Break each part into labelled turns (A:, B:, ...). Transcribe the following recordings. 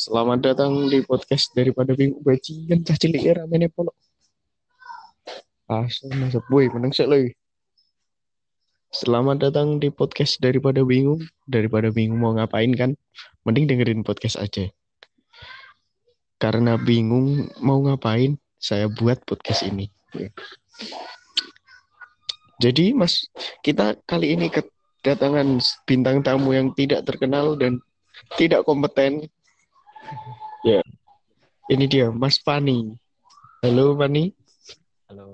A: Selamat datang di podcast daripada bingung bajingan cah cilik ya ramene polo. Asal masuk boy meneng sik lho. Selamat datang di podcast daripada bingung, daripada bingung mau ngapain kan, mending dengerin podcast aja. Karena bingung mau ngapain, saya buat podcast ini. Jadi Mas, kita kali ini kedatangan bintang tamu yang tidak terkenal dan tidak kompeten. Ya, ini dia Mas Fani. Halo Fani,
B: Halo.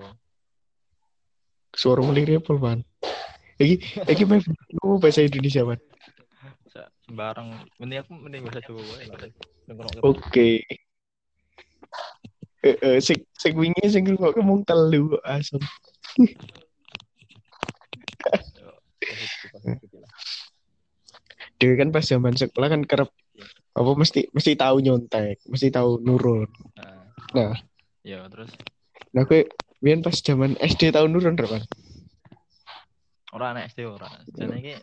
A: suara melirip apa Pan? Iki, iki main lu bahasa Indonesia Pan.
B: Sembarang. Mending aku mending bahasa Jawa wae. Dengar
A: Oke. Eh, eh, sing sing wingi sing ngrungokke mung telu asem. Dewe kan pas zaman sekolah kan kerep apa mesti mesti tahu nyontek, mesti tahu nurun.
B: Nah.
A: Nah.
B: Ya, terus
A: Nah, gue biyen pas zaman SD tahu nurun Pan.
B: ora anak SD ora. Jane iki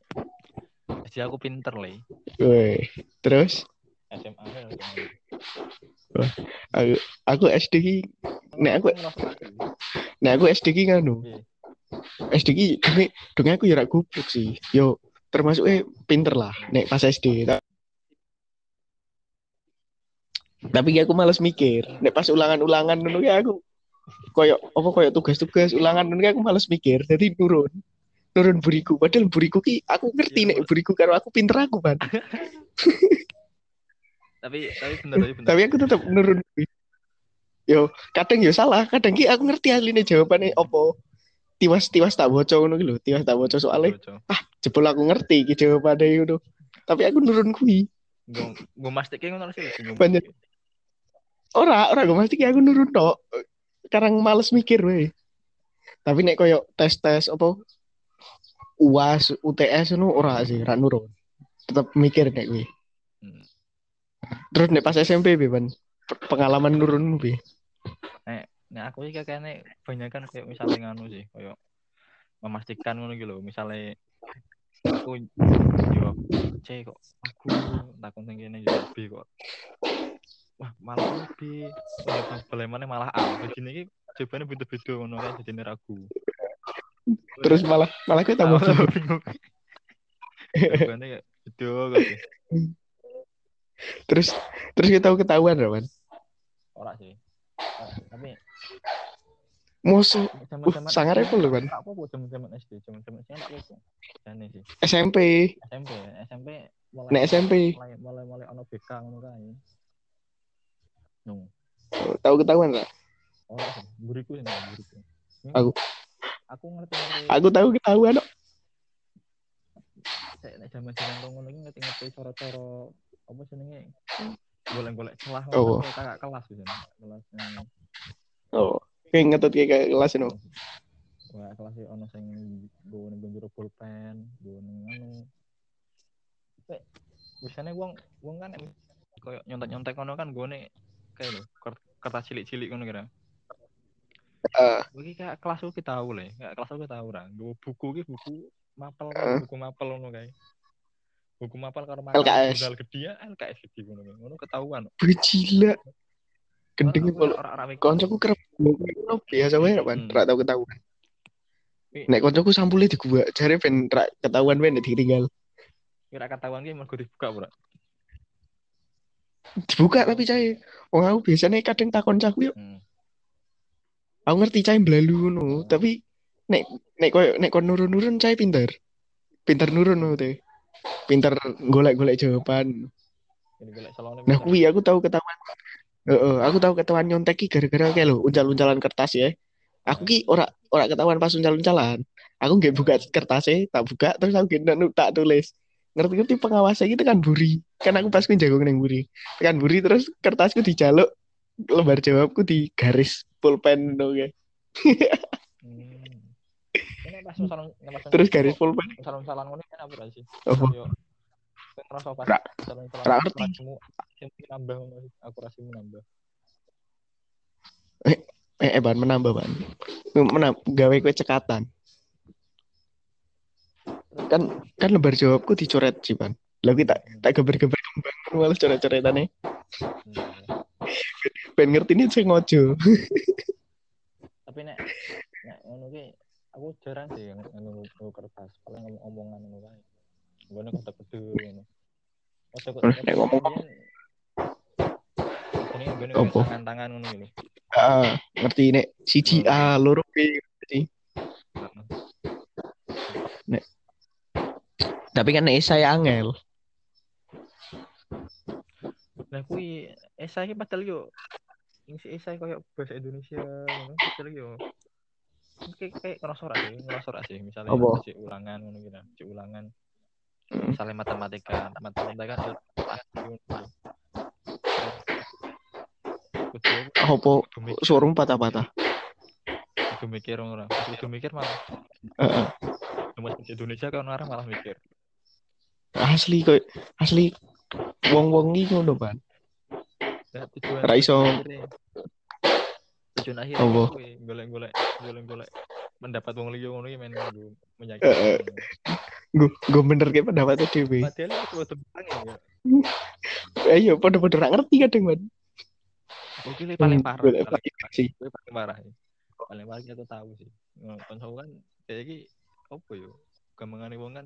B: SD aku pinter le.
A: Woi, terus
B: SMA kan
A: aku, aku SD ki nek aku nek aku SD ki nganu. SD ki demi aku ya rak goblok sih. Yo termasuk eh pinter lah nek pas SD. Ta- Tapi aku males mikir. Nek pas ulangan-ulangan ngono ki aku koyo apa koyo tugas-tugas ulangan ngono ki aku males mikir. Jadi turun. Turun buriku. Padahal buriku ki aku ngerti
B: Iya,
A: nek buriku karo aku pinter aku, Ban.
B: Tapi tapi bener tapi bener.
A: Tapi aku tetap nurun. Yo, kadang yo salah, kadang ki aku ngerti asline jawabannya opo. Tiwas-tiwas tak bocor ngono lho, tiwas tak bocor soalnya
B: Bocor.
A: jebol aku ngerti ki jawabannya ngono. Tapi aku nurun kuwi.
B: Gue gue mastike ngono sih.
A: Banyak. Ora, ora gue mesti aku nurun tok. Sekarang males mikir weh. Tapi nek koyo tes-tes apa UAS, UTS ngono ora sih, ora nurun. Tetap mikir nek kuwi.
B: Hmm.
A: Terus nek pas SMP be, Ban. Pengalaman nurunmu be.
B: Nah, aku sih kayaknya banyak kan kayak misalnya nganu sih, kayak memastikan ngono gitu loh. Misalnya aku jawab C kok aku takon sing kene jawab B kok. Wah, malah B. Ya boleh mana malah A. Begini iki jawabannya beda-beda ngono kae jadi ragu.
A: Terus malah malah gue tambah bingung.
B: Jawabannya kayak beda.
A: Terus terus kita tahu ketahuan Rawan.
B: Ora sih. Tapi
A: Musuh Uh, sangar apa lho, Ban?
B: Tak apa zaman-zaman SD, zaman-zaman tak apa. Jane sih.
A: SMP.
B: SMP, SMP mulai
A: Nek SMP
B: mulai mulai mulai ono BK ngono kae. Nung,
A: tahu ketahuan lah.
B: sih, buriku sih buriku. Hmm?
A: Aku.
B: aku ngerti ngerti.
A: Aku tahu ketahuan. kok.
B: Sek nek zaman-zaman kok ngono iki ngerti-ngerti cara-cara apa jenenge? Golek-golek celah
A: Oh.
B: kakak kelas gitu. Kelas yang
A: Oh, kayak ngetut kayak kelas itu.
B: Wah, kelas e ono sing go ning njero pulpen, go ning anu. Biasanya wong wong kan em- koyo nyontek-nyontek ngono kan gone kayak lho, ker- kertas cilik-cilik ngono kira.
A: Heeh.
B: Iki kayak kelas aku tahu le, kayak kelas aku tahu ra. Nggo buku iki buku mapel
A: Heeh.
B: buku mapel ngono kae. Buku mapel karo
A: LKS.
B: modal gede ya LKS gede ngono. Ngono ketahuan.
A: Gila. Gendeng
B: Ora-
A: polo.
B: ora ora mikir.
A: Koncoku kerep ngono biasa wae Rawan.
B: Hmm.
A: Ra tahu ketahuan. Nek koncoku sampulnya di gua, jare ben ra ketahuan wae nek ditinggal.
B: Kira ketahuan ki mergo dibuka, Bro.
A: Dibuka tapi cai. Wong aku biasanya kadang takon cahku yo.
B: Hmm.
A: Aku ngerti cai mblalu ngono,
B: Oh.
A: tapi nek nek koyo nek kon nurun-nurun cai pinter. Pinter nurun ngono teh. Pinter jawaban.
B: Ini golek salone.
A: Nah, kuwi aku tahu ketahuan. Heeh, aku tahu ketahuan nyontek ki gara-gara kayak lho, uncal-uncalan kertas ya. Aku ki ora ora ketahuan pas uncal-uncalan. Aku nggak buka kertasnya, tak buka terus aku gini tak tulis. Ngerti-ngerti pengawasnya gitu kan buri. Kan aku pas ku jago neng buri. Kan buri terus kertasku dijaluk lembar jawabku di garis pulpen.
B: Hmm. Pas salon
A: Terus garis pulpen.
B: salon-salon ngono kan apa sih? Ngerasa pas salon-salon nambah akurasimu nambah.
A: Eh, eh ban menambah ban. Menambah gawe kue cekatan. Kan kan lembar jawabku dicoret sih ban. Lah kita tak gambar-gambar kembang malah coret-coretannya.
B: Iya.
A: Ben ngertine sing ngojo.
B: Tapi nek nek ngono ki aku jarang sih yang nganggo kertas, paling ngomong omongan ngono kae. Ngono kota kode ngono.
A: Nek ngomong
B: ini gue
A: Apa?
B: tangan-tangan ngono gitu.
A: Ah, ngerti nek siji A loro B ngerti. Tapi kan nek saya angel.
B: Nah kui esai ki padahal yo ngisi esai koyo bahasa Indonesia ngono padahal yo kayak kayak ngerasa ora sih, ngerasa ora sih misalnya
A: Apa?
B: cek ulangan ngono gitu, cek ulangan. Misalnya matematika, matematika kan. Kudu
A: Apa suaramu patah-patah?
B: kudu mikir orang, kudu mikir malah.
A: Heeh.
B: Indonesia kan orang malah mikir.
A: Asli kok asli wong-wong iki ngono, Pan.
B: Ya, tujuan
A: Ra iso.
B: tujuan
A: Apa?
B: kuwi golek-golek golek-golek mendapat wong liya ngono iki men nggo
A: Eh, eh.
B: menyakiti.
A: Gue gue bener kayak pendapatnya dhewe.
B: Padahal itu waktu bilang ya.
A: Ayo padha-padha ra ngerti kadang, Man.
B: Oke, ini paling parah. Paling,
A: sih.
B: paling, paling parah. ya. Paling parah aku tahu sih. Konsol kan kayak iki apa yo? Gampangane wong kan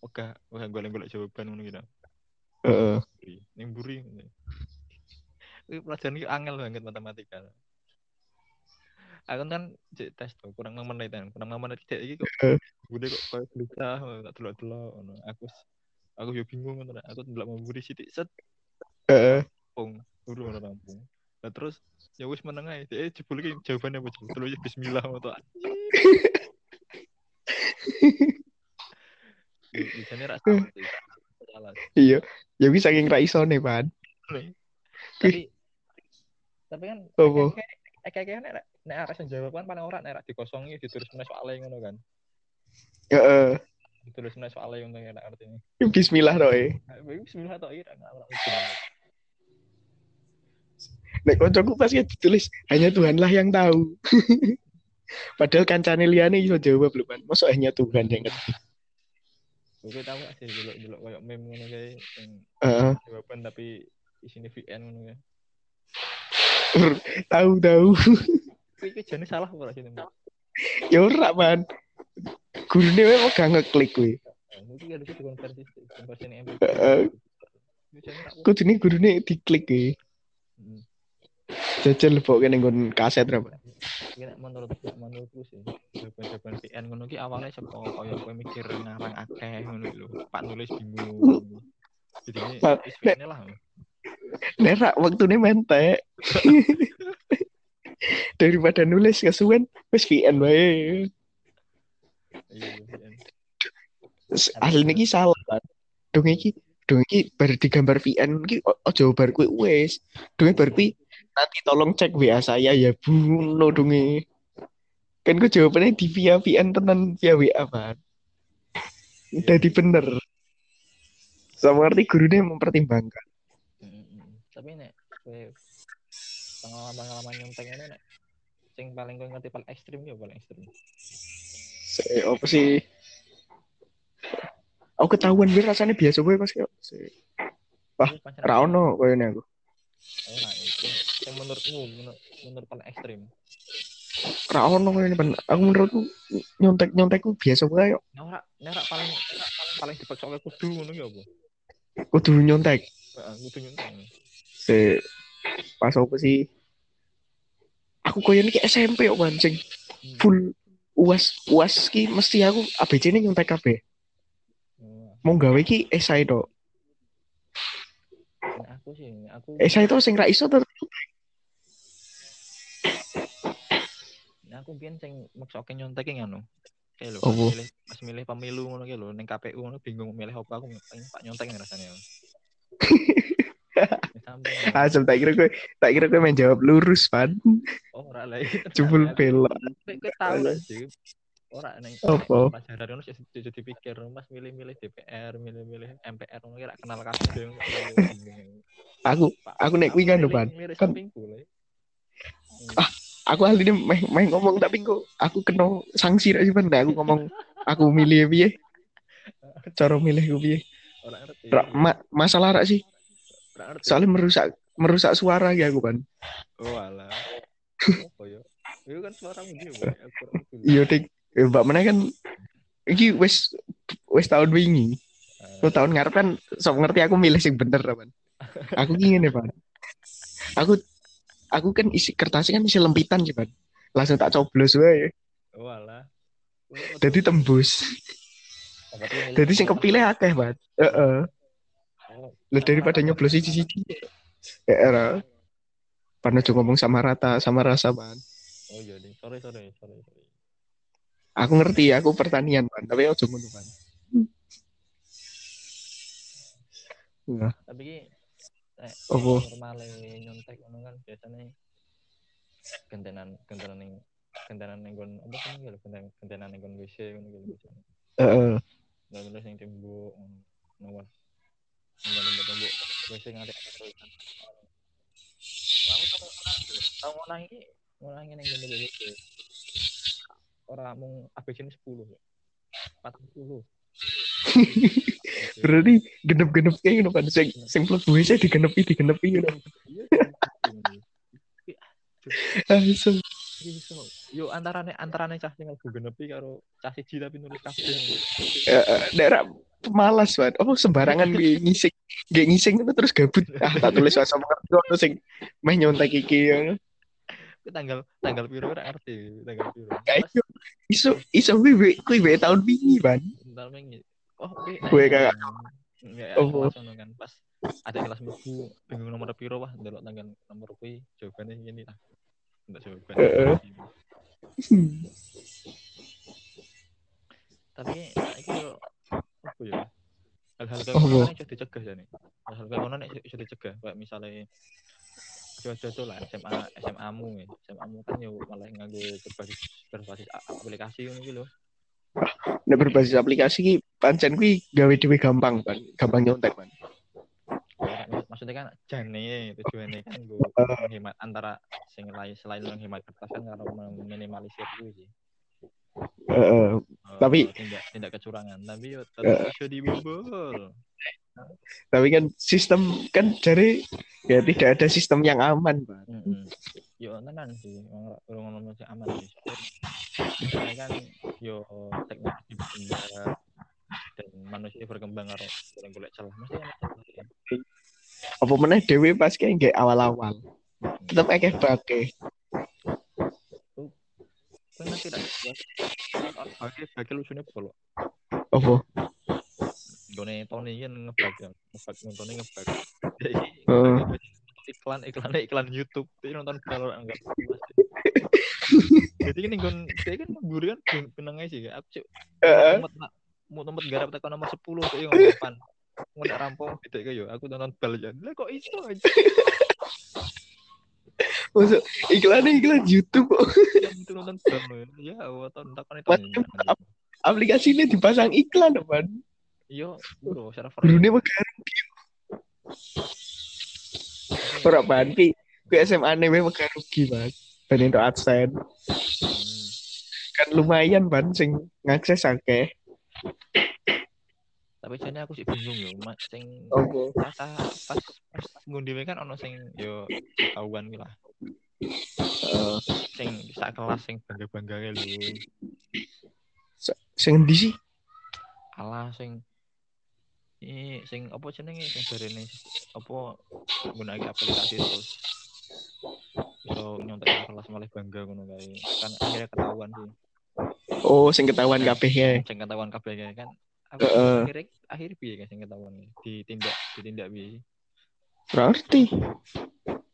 B: ogah ogah golek-golek jawaban ngono gitu.
A: Heeh.
B: Buri. Ning buri. pelajaran ini angel banget matematika. Aku kan cek tes tuh kurang 6 menit kan. Kurang 6 menit cek iki kok bude kok koyo gelisah gak delok-delok ngono. Aku aku yo bingung ngono. Aku ndelok memburi sithik set
A: Heeh.
B: rampung buru ngono rampung nah terus ya wis meneng ae eh jebul iki jawabannya apa jebul terus bismillah ngono tok di sini
A: Iya. Ya wis saking ra isone, Pan.
B: tapi tapi kan
A: Apa?
B: kayak nek nek arek sing jawab kan paling ora nek dikosongi ditulis meneh soalnya ngono kan
A: Heeh.
B: ditulis meneh soalnya ngono ya artinya
A: Bismillah roe.
B: bismillah tok ira ora
A: Nek koncoku pasti ditulis hanya Tuhanlah yang tahu. Padahal kancane liyane iso jawab lho, Pan. Masa hanya Tuhan yang ngerti.
B: Gue tahu gak sih dulu dulu kayak meme ngono kayak yang
A: Heeh.
B: jawaban tapi isinya VN ngono ya
A: Tahu tahu.
B: Kuwi jane salah apa sih
A: ya ora, Pan. Gurune wae gak ngeklik kuwi.
B: Mungkin ada sih konversi konversi ini MP3.
A: Heeh.
B: Kuwi jane tak
A: Kudune gurune diklik kuwi. Jajal pokoke ning nggon kaset ra, Pan.
B: Iki nek menurut menurutku sih jawaban-jawaban VN ngono ki awalnya saka kaya kowe mikir ngarang akeh ngono lho. Pak nulis bingung. Jadi ini
A: Pak,
B: lah.
A: Nek ra wektune mentek. Daripada nulis kesuwen wis VN wae.
B: Iya VN.
A: Asline iki salah, Pan. Dong iki dong iki bar digambar VN iki ojo bar kuwi wis. Dong bar kuwi nanti tolong cek WA saya ya buno donge. Kan gue jawabannya di via VN tenan via WA, Pan. Jadi bener. Sama arti gurunya mempertimbangkan.
B: Tapi nek kowe pengalaman-pengalaman nyontek ini nek sing paling kowe ngerti paling ekstrim ya paling ekstrim.
A: Se- apa sih? Aku ketahuan gue rasanya biasa gue pas kayak Wah,
B: Terus pancen
A: ra ono koyone aku.
B: ora itu yang menurutmu menurut, menurut paling ekstrim.
A: Ra ono koyone pan. Aku menurutku nyontek-nyontekku biasa gue
B: Nah, ora nek ora paling paling dipaksa oleh kudu ngono ya apa?
A: kudu nyontek.
B: Heeh, kudu nyontek.
A: Se pas apa sih? Aku koyone ki SMP kok Pan, sing
B: Hmm.
A: full uas uas ki mesti aku ABC ini nyontek kabeh.
B: Oh,
A: Mau gawe ki esai tok.
B: nek aku sih, aku
A: Esai tok sing ra iso tetep
B: aku biyen sing maksake nyontek ngono. Kayak lho,
A: Apa?
B: pas milih pas milih pemilu ngono ki lho ning KPU ngono bingung milih apa aku paling pak nyontek rasanya.
A: Asem tak kira gue tak kira gue main jawab lurus pan
B: oh ora lah
A: jebul belok
B: kowe tahu lah sih. Ora ning
A: Apa?
B: pelajaran ngono sih jadi dipikir Mas milih-milih DPR, milih-milih MPR ngono kira kenal kabeh.
A: aku aku nek kuwi kan Pan. Kan- aku ahli ini main, main ngomong tapi kok aku kena sanksi ra sih Nah, aku ngomong aku milih piye cara milih gue piye ma- masalah ra sih soalnya merusak merusak suara ya aku kan.
B: Oh alah. Oh ya. Itu kan suaramu dia, Boy. Aku ora peduli.
A: Iya dik, Eh, mbak mana kan iki wis wis tahun wingi.
B: Eh,
A: Lu tahun ngarep kan sok ngerti aku milih sing bener kan. Aku ki ngene, Pan. Aku aku kan isi kertasnya kan isi lempitan sih, Pan. Langsung tak coblos wae.
B: Oh alah.
A: Jadi tembus. Jadi sing kepilih akeh, Pan. Heeh.
B: Oh,
A: Lah daripada nyoblos siji-siji. Ya era. Pan aja ngomong sama rata sama rasa, Pan.
B: Oh iya. Sorry, sorry, sorry, sorry.
A: Aku ngerti, aku pertanian, Pan. Tapi aja ngono, Pan. Nah,
B: Tapi eh,
A: Apa?
B: normale nyontek ngono kan biasanya gentenan gentenan ning gentenan ning nggon apa sih lho gentenan gentenan ning nggon WC ngono gitu
A: heeh.
B: Terus sing tembok ngono. Ning tembok tembok WC ngadek tulisan. Aku tau tau ngono iki ngono iki ning nggon WC. Ora mung ABC ini 10 ya. 40.
A: Berarti genep-genep kayak gitu kan. Sing sing plus WC digenepi digenepi gitu.
B: Iya. Iso. Yo antarane antarane cah sing mlebu genepi karo cah siji tapi nulis kabeh.
A: daerah pemalas banget. Oh sembarangan gue ngising, gak ngising terus gabut. Ah tak tulis bahasa mengerti ono sing meh nyontek iki ya.
B: Tanggal tanggal piro ora ngerti tanggal piro.
A: Kayak iso iso iso kuwi kuwi tahun wingi ban.
B: Bentar mengi. Oh, kuwi
A: Gue kagak.
B: Enggak,
A: Oh.
B: ngono kan pas ada kelas mlebu bingung nomor piro wah ndelok tanggal nomor kuwi jawabannya gini lah. Enggak jawaban. Tapi apa ya? Hal-hal kayak nek iso dicegah ya nih. Hal-hal kayak nek iso dicegah kayak misalnya coba-coba lah SMA SMA mu ya. SMA mu kan yo malah nganggo berbasis berbasis aplikasi ngono iki lho.
A: Nek berbasis aplikasi ki pancen kuwi gawe dhewe gampang ban, gampang nyontek
B: mak- maksudnya kan jane tujuannya kan gue menghemat antara sing lain selain menghemat kertas kan karo meminimalisir itu sih. Eh,
A: Tapi-
B: tindak tindak kecurangan tapi tetap iso dibobol.
A: Tapi kan sistem kan dari ya tidak ada sistem yang aman.
B: Heeh. Yo tenan sih, wong ora ngono sih aman sih. Soalnya kan yo teknologi berkembang dan manusia berkembang karo golek golek celah ana celah ya.
A: Apa meneh dhewe pas kayak nggak awal-awal. Tetep akeh bake.
B: Kowe ngerti tak? Oke, bagi lucunya apa lo?
A: Apa?
B: Gone Tony kan ngebug ya, ngebug nontonnya. Jadi
A: Heeh.
B: iklan iklan iklan YouTube, dia nonton kalau enggak. Jadi kan gon dia kan ngemburi kan benang aja sih. Aku tempat mau tempat garap tekan nomor 10 tuh yang ngomong Mau ndak rampung gitu ya yo. Aku nonton bal aja. Lah kok iso aja
A: Masuk iklannya iklan YouTube
B: yang itu nonton bal. Ya, Allah tahun takon itu.
A: Macam aplikasi ini dipasang iklan ban.
B: Yo, bro, server.
A: Gurune megah ora ban ki ku SMA ne megah rugi ban. Ben untuk AdSense
B: Hmm.
A: kan lumayan ban sing ngakses akeh.
B: Tapi jane aku sih bingung yo, Mas sing
A: Opo?
B: pas pas pas ngundi kan ono sing yo ketahuan ki lah.
A: Heeh.
B: Sing sak kelas sing bangga-bangga lho.
A: sing endi sih?
B: Alah sing ini sing apa jenenge sing jarene apa nggunakake aplikasi terus iso nyontek ke kelas malah bangga ngono kae. Kan akhirnya ketahuan sih.
A: Oh, sing ketahuan kabeh ya.
B: Sing ketahuan kabeh kan. Aku
A: Heeh.
B: akhirnya akhirnya piye kan sing ketahuan ditindak ditindak piye?
A: Ora ngerti.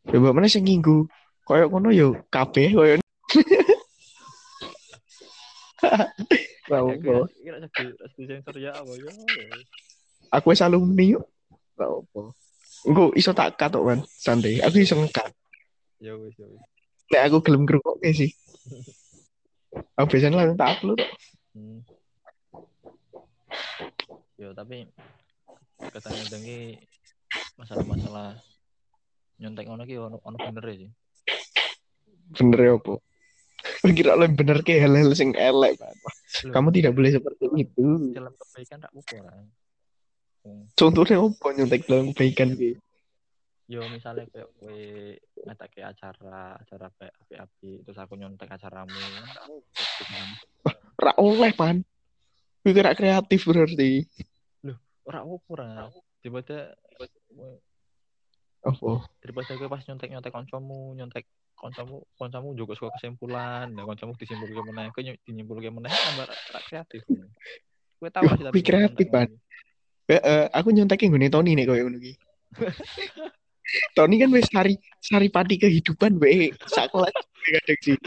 A: Coba mana sing nginggu. Koyo ngono yo kabeh koyo. Ora
B: Ya. Kira sensor ya apa ya.
A: Aku wis alumni yo. Engko iso tak cut kok, Man. Santai. Aku iso ngekat.
B: Ya wis ya wis.
A: Nek aku gelem ngrungokke sih. Aku biasanya langsung tak upload kok.
B: Hmm. Tapi katanya dengi masalah-masalah nyontek ngono ki ono ono bener ya sih.
A: Bener ya apa? Kira lo bener ke hal-hal sing elek, Kamu tidak boleh seperti itu.
B: dalam kebaikan tak lah. Hmm.
A: Contohnya apa nyontek dalam kebaikan ki?
B: yo misalnya kayak kowe ngetake acara acara kayak api-api terus aku nyontek acaramu
A: Ra oleh, Pan. Kira kreatif berarti.
B: Ora opo ora daripada
A: Oh,
B: daripada kowe pas nyontek nyontek koncomu nyontek koncomu koncomu juga suka kesimpulan dan koncomu disimpulke meneh kowe ny- disimpulke meneh tambah ra ra kreatif kowe tahu sih
A: kuwi kreatif,
B: nyontek
A: Pan. Heeh, aku nyontekin nggone Tony nih koyo ngono ki. Tony kan wis sari sari pati kehidupan wae sak kelas kadang sih.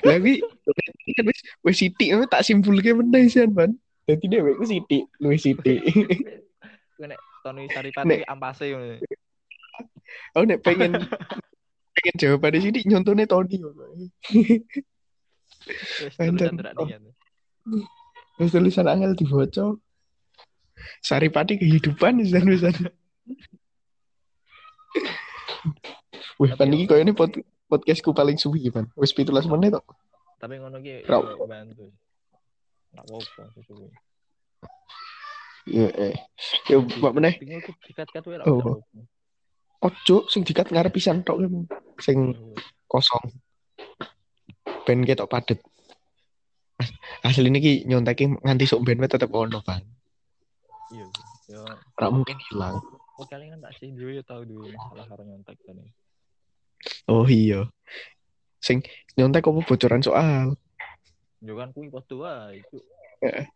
A: Kuwi kan wis wis ngono tak simpulke meneh sian, Pan. Dadi dhewek ku sithik, luwih sithik.
B: kowe nek Tony Saripati ampase ngono
A: Aku nek pengen pengen jawabannya sini nyontone Tony Terus tulisan angel dibaca. Saripati kehidupan tulisan-tulisan. Wih,
B: Tapi
A: pan iki koyo ini pod podcastku paling suwi pan. Wis 17 menit kok.
B: tapi ngono ki bantu nggak apa-apa susu
A: Ya eh. Ya mbak meneh.
B: dikat-kat wae ra
A: Oh. Ojo sing dikat ngarep pisan tok kamu. Sing kosong. Ben ketok padet. As- Asli ini ki nyontekin nganti sok ben tetep ono, Bang.
B: iya yo
A: Ora mungkin hilang.
B: kok kalian kan tak sih dulu ya tahu dulu masalah karo nyontek tadi
A: Oh iya. Sing nyontek apa bocoran soal?
B: Yo kan kuwi podo wae itu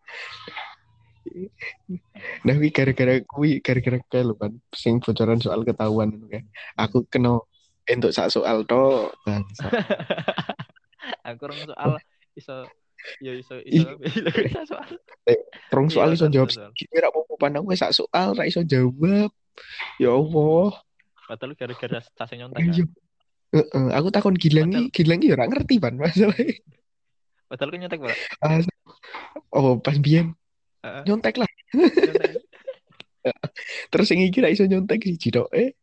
A: Nah, kuwi gara-gara kuwi gara-gara kae lho, Pan. Sing bocoran soal ketahuan ngono kae. Aku kena entuk sak soal to,
B: aku orang soal iso ya iso iso soal
A: Terus soal
B: Iya,
A: iso jawab
B: soal.
A: sedikit ora apa-apa Pan. Aku wis sak soal ra iso jawab. Ya Allah.
B: padahal gara-gara stase nyontek
A: Iya.
B: kan
A: Heeh, aku takon Gilang iki, Gilang iki ya ora ngerti Pan masalahnya.
B: Padahal kan nyontek
A: As- Oh, pas biyen nyontek lah.
B: nyontek
A: Terus sing iki ra iso nyontek siji tok. Eh,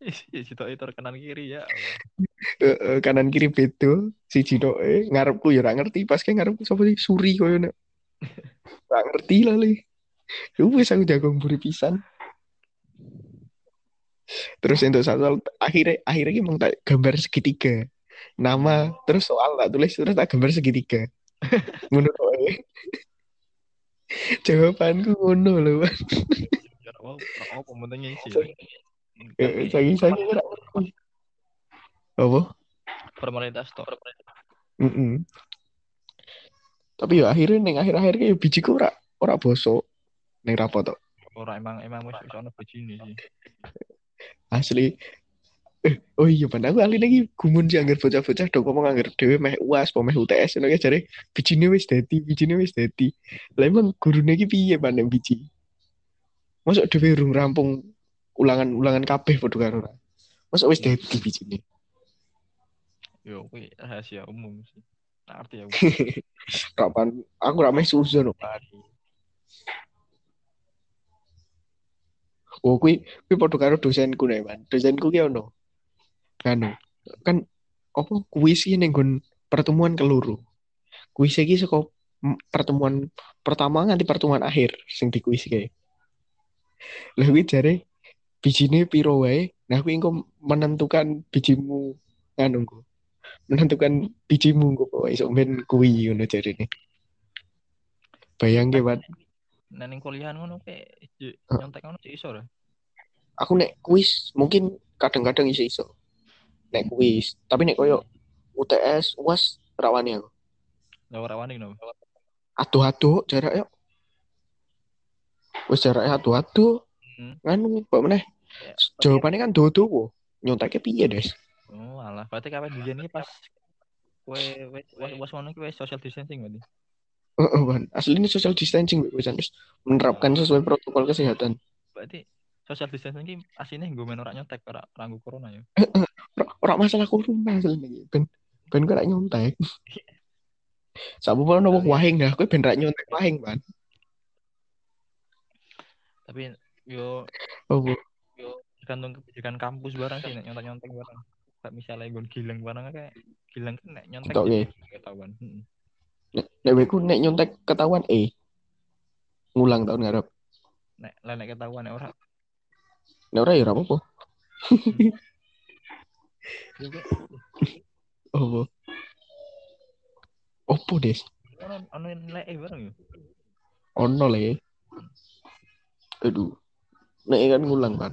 B: ya situ itu kanan kiri ya
A: kanan kiri beda siji tok. Eh, ngarepku ya ora ngerti. Pas ke ngarepku sapa sih Suri koyo nek. Ora ngerti lah le. Ya wis aku jago mburi pisan. Terus untuk satu akhirnya akhirnya mau tak gambar segitiga. Nama terus soal tak tulis terus tak gambar segitiga. Tok. eh. Jawabanku ngono lho.
B: Apa pentingnya sih
A: Saking-saking ora ngerti. Apa?
B: pemerintah stop
A: Mm Tapi ya akhirnya neng akhir-akhir ya bijiku ora ora bosok neng rapot tok.
B: orang emang emang wis wis ono begini sih
A: Asli. Eh, oh iya pan aku ali lagi gumun sih anggar bocah-bocah dong ngomong anggar dhewe meh UAS apa meh UTS ngono ki jare bijine wis dadi, bijine wis dadi. Lah emang gurune iki piye pan yang biji? Masuk dhewe urung rampung ulangan-ulangan kabeh padha karo ora. Masuk wis dadi bijine.
B: yo kuwi rahasia umum sih ngerti ya
A: Kapan aku ra meh suzon kok, Pan. Oh, kuwi kuwi padha karo dosenku nek, Pan. Dosenku ki ono. Kan kan apa kuis iki ning pertemuan keloro. Kuis iki saka pertemuan pertama nganti pertemuan akhir sing dikuis kae. Lah kuwi jare bijine piro wae. Nah kuwi engko menentukan bijimu nganu. Menentukan bijimu engko pokoke iso men kuwi ngono jarene. Bayangke, Pan.
B: Neng kuliah ngono kayak nyontek ngono iso
A: aku nek kuis mungkin kadang-kadang iso iso nek kuis tapi nek koyo UTS UAS rawani aku
B: Lah ora wani no.
A: aduh-aduh jarak yuk wis jarak aduh-aduh
B: Hmm.
A: nganu kok meneh
B: Ya,
A: jawabannya kan dodo nyonteknya piye des
B: Oh, alah. Berarti kapan biyen iki pas wis wis wis ngono ki wis social distancing berarti.
A: Heeh, Ban. Asli ini social distancing. Terus menerapkan sesuai protokol kesehatan.
B: Berarti social distancing ki asine nggo men ora nyontek ora ranggu corona ya.
A: Ora- Ora masalah corona asli ini. Ben ben kok rak nyontek. Sabu pun nopo wahing dah, kowe ben nyontek wahing, Ban.
B: Tapi yo
A: Oh,
B: yo tergantung kebijakan kampus barang sih nyontek-nyontek barang. Kayak misalnya gon gilang barang kayak gilang kan nek nyontek
A: Tok,
B: jadi ketahuan. Heeh.
A: nek weku nek nyontek ketahuan eh ngulang tahun ngarep.
B: Nek lah nek ketahuan nek ora
A: Nek ora ya ora apa-apa.
B: Ya kok
A: Apa? Opo, Des?
B: ono ono nilai E bareng ya.
A: Ono le. Aduh. Nek kan ngulang kan.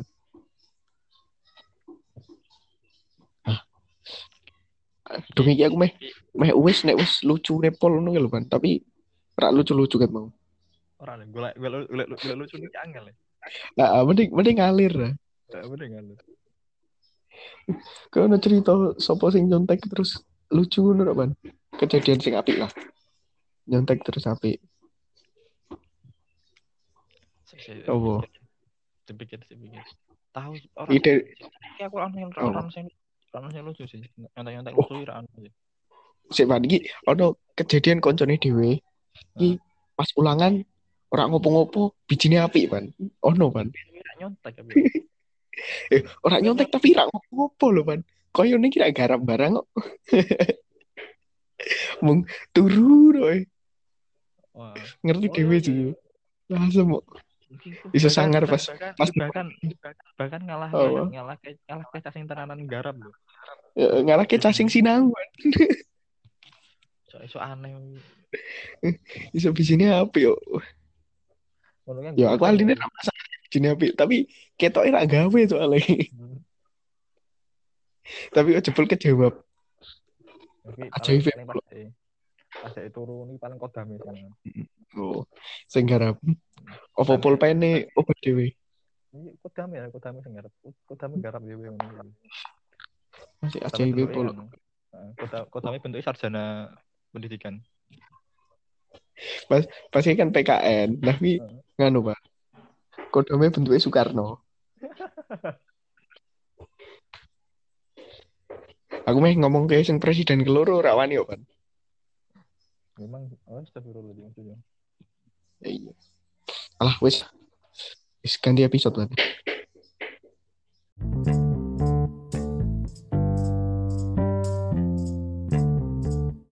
A: Dong iki aku meh meh wis nek wis lucu nepol ngono lho kan. Tapi ora lucu-lucu kan mau.
B: Ora golek golek golek lucu iki angel ya.
A: Nah, mending mending ngalir lah.
B: Tak bener kan.
A: Kau cerita sopo sing nyontek terus lucu ngono Ban? Kejadian sing apik lah. Nyontek terus apik. Apa?
B: Dipikir dipikir. Tahu orang
A: Ide
B: aku ono yang
A: Oh.
B: ono sing ono sing lucu sih. Nyontek-nyontek lucu ora ono sih.
A: sik Ban iki ono kejadian koncone dhewe. Iki pas ulangan ora ngopo-ngopo bijine apik, Ban. Ono, Ban.
B: Ora nyontek ya.
A: Eh, ora nyontek tapi ora ngopo-ngopo lho, Ban. Koyo ning kira garap barang kok. Mung turu.
B: Wah.
A: Ngerti
B: Oh,
A: dhewe
B: iya.
A: sih. Langsung kok.
B: Mungkin ku-
A: Bisa sangar pas- pas-
B: bahkan bahkan ngalah
A: Apa?
B: ngalah ke ngalah ke cacing tenanan garap lho.
A: Eh, ngalahke cacing sinau.
B: So, so aneh.
A: Iso bijine apik yo.
B: Kan
A: Ya aku aline ra masalah bijine apik, tapi ketoke ra gawe soalnya.
B: Hmm.
A: tapi kok jebol kejawab.
B: Tapi
A: Ajaib ya,
B: paling pas pas turu ini paling kodame sih.
A: Oh, sing garap. Apa pulpene obat dhewe.
B: Ini kodame ya, kodame sing garap. Kodame garap ya ya, ngono.
A: Masih ajaib
B: bentuknya
A: pol.
B: anu, eh, Koda- Kodame bentuknya sarjana pendidikan.
A: Pasti kan PKN, tapi
B: Heeh.
A: nganu, Pak. Kodome bentuknya Soekarno. Aku meh ngomong ke sing presiden keloro ora wani kok, Pan.
B: Memang oh astagfirullahaladzim maksudnya.
A: Ya iya. Alah wis. Wis ganti episode, Pan.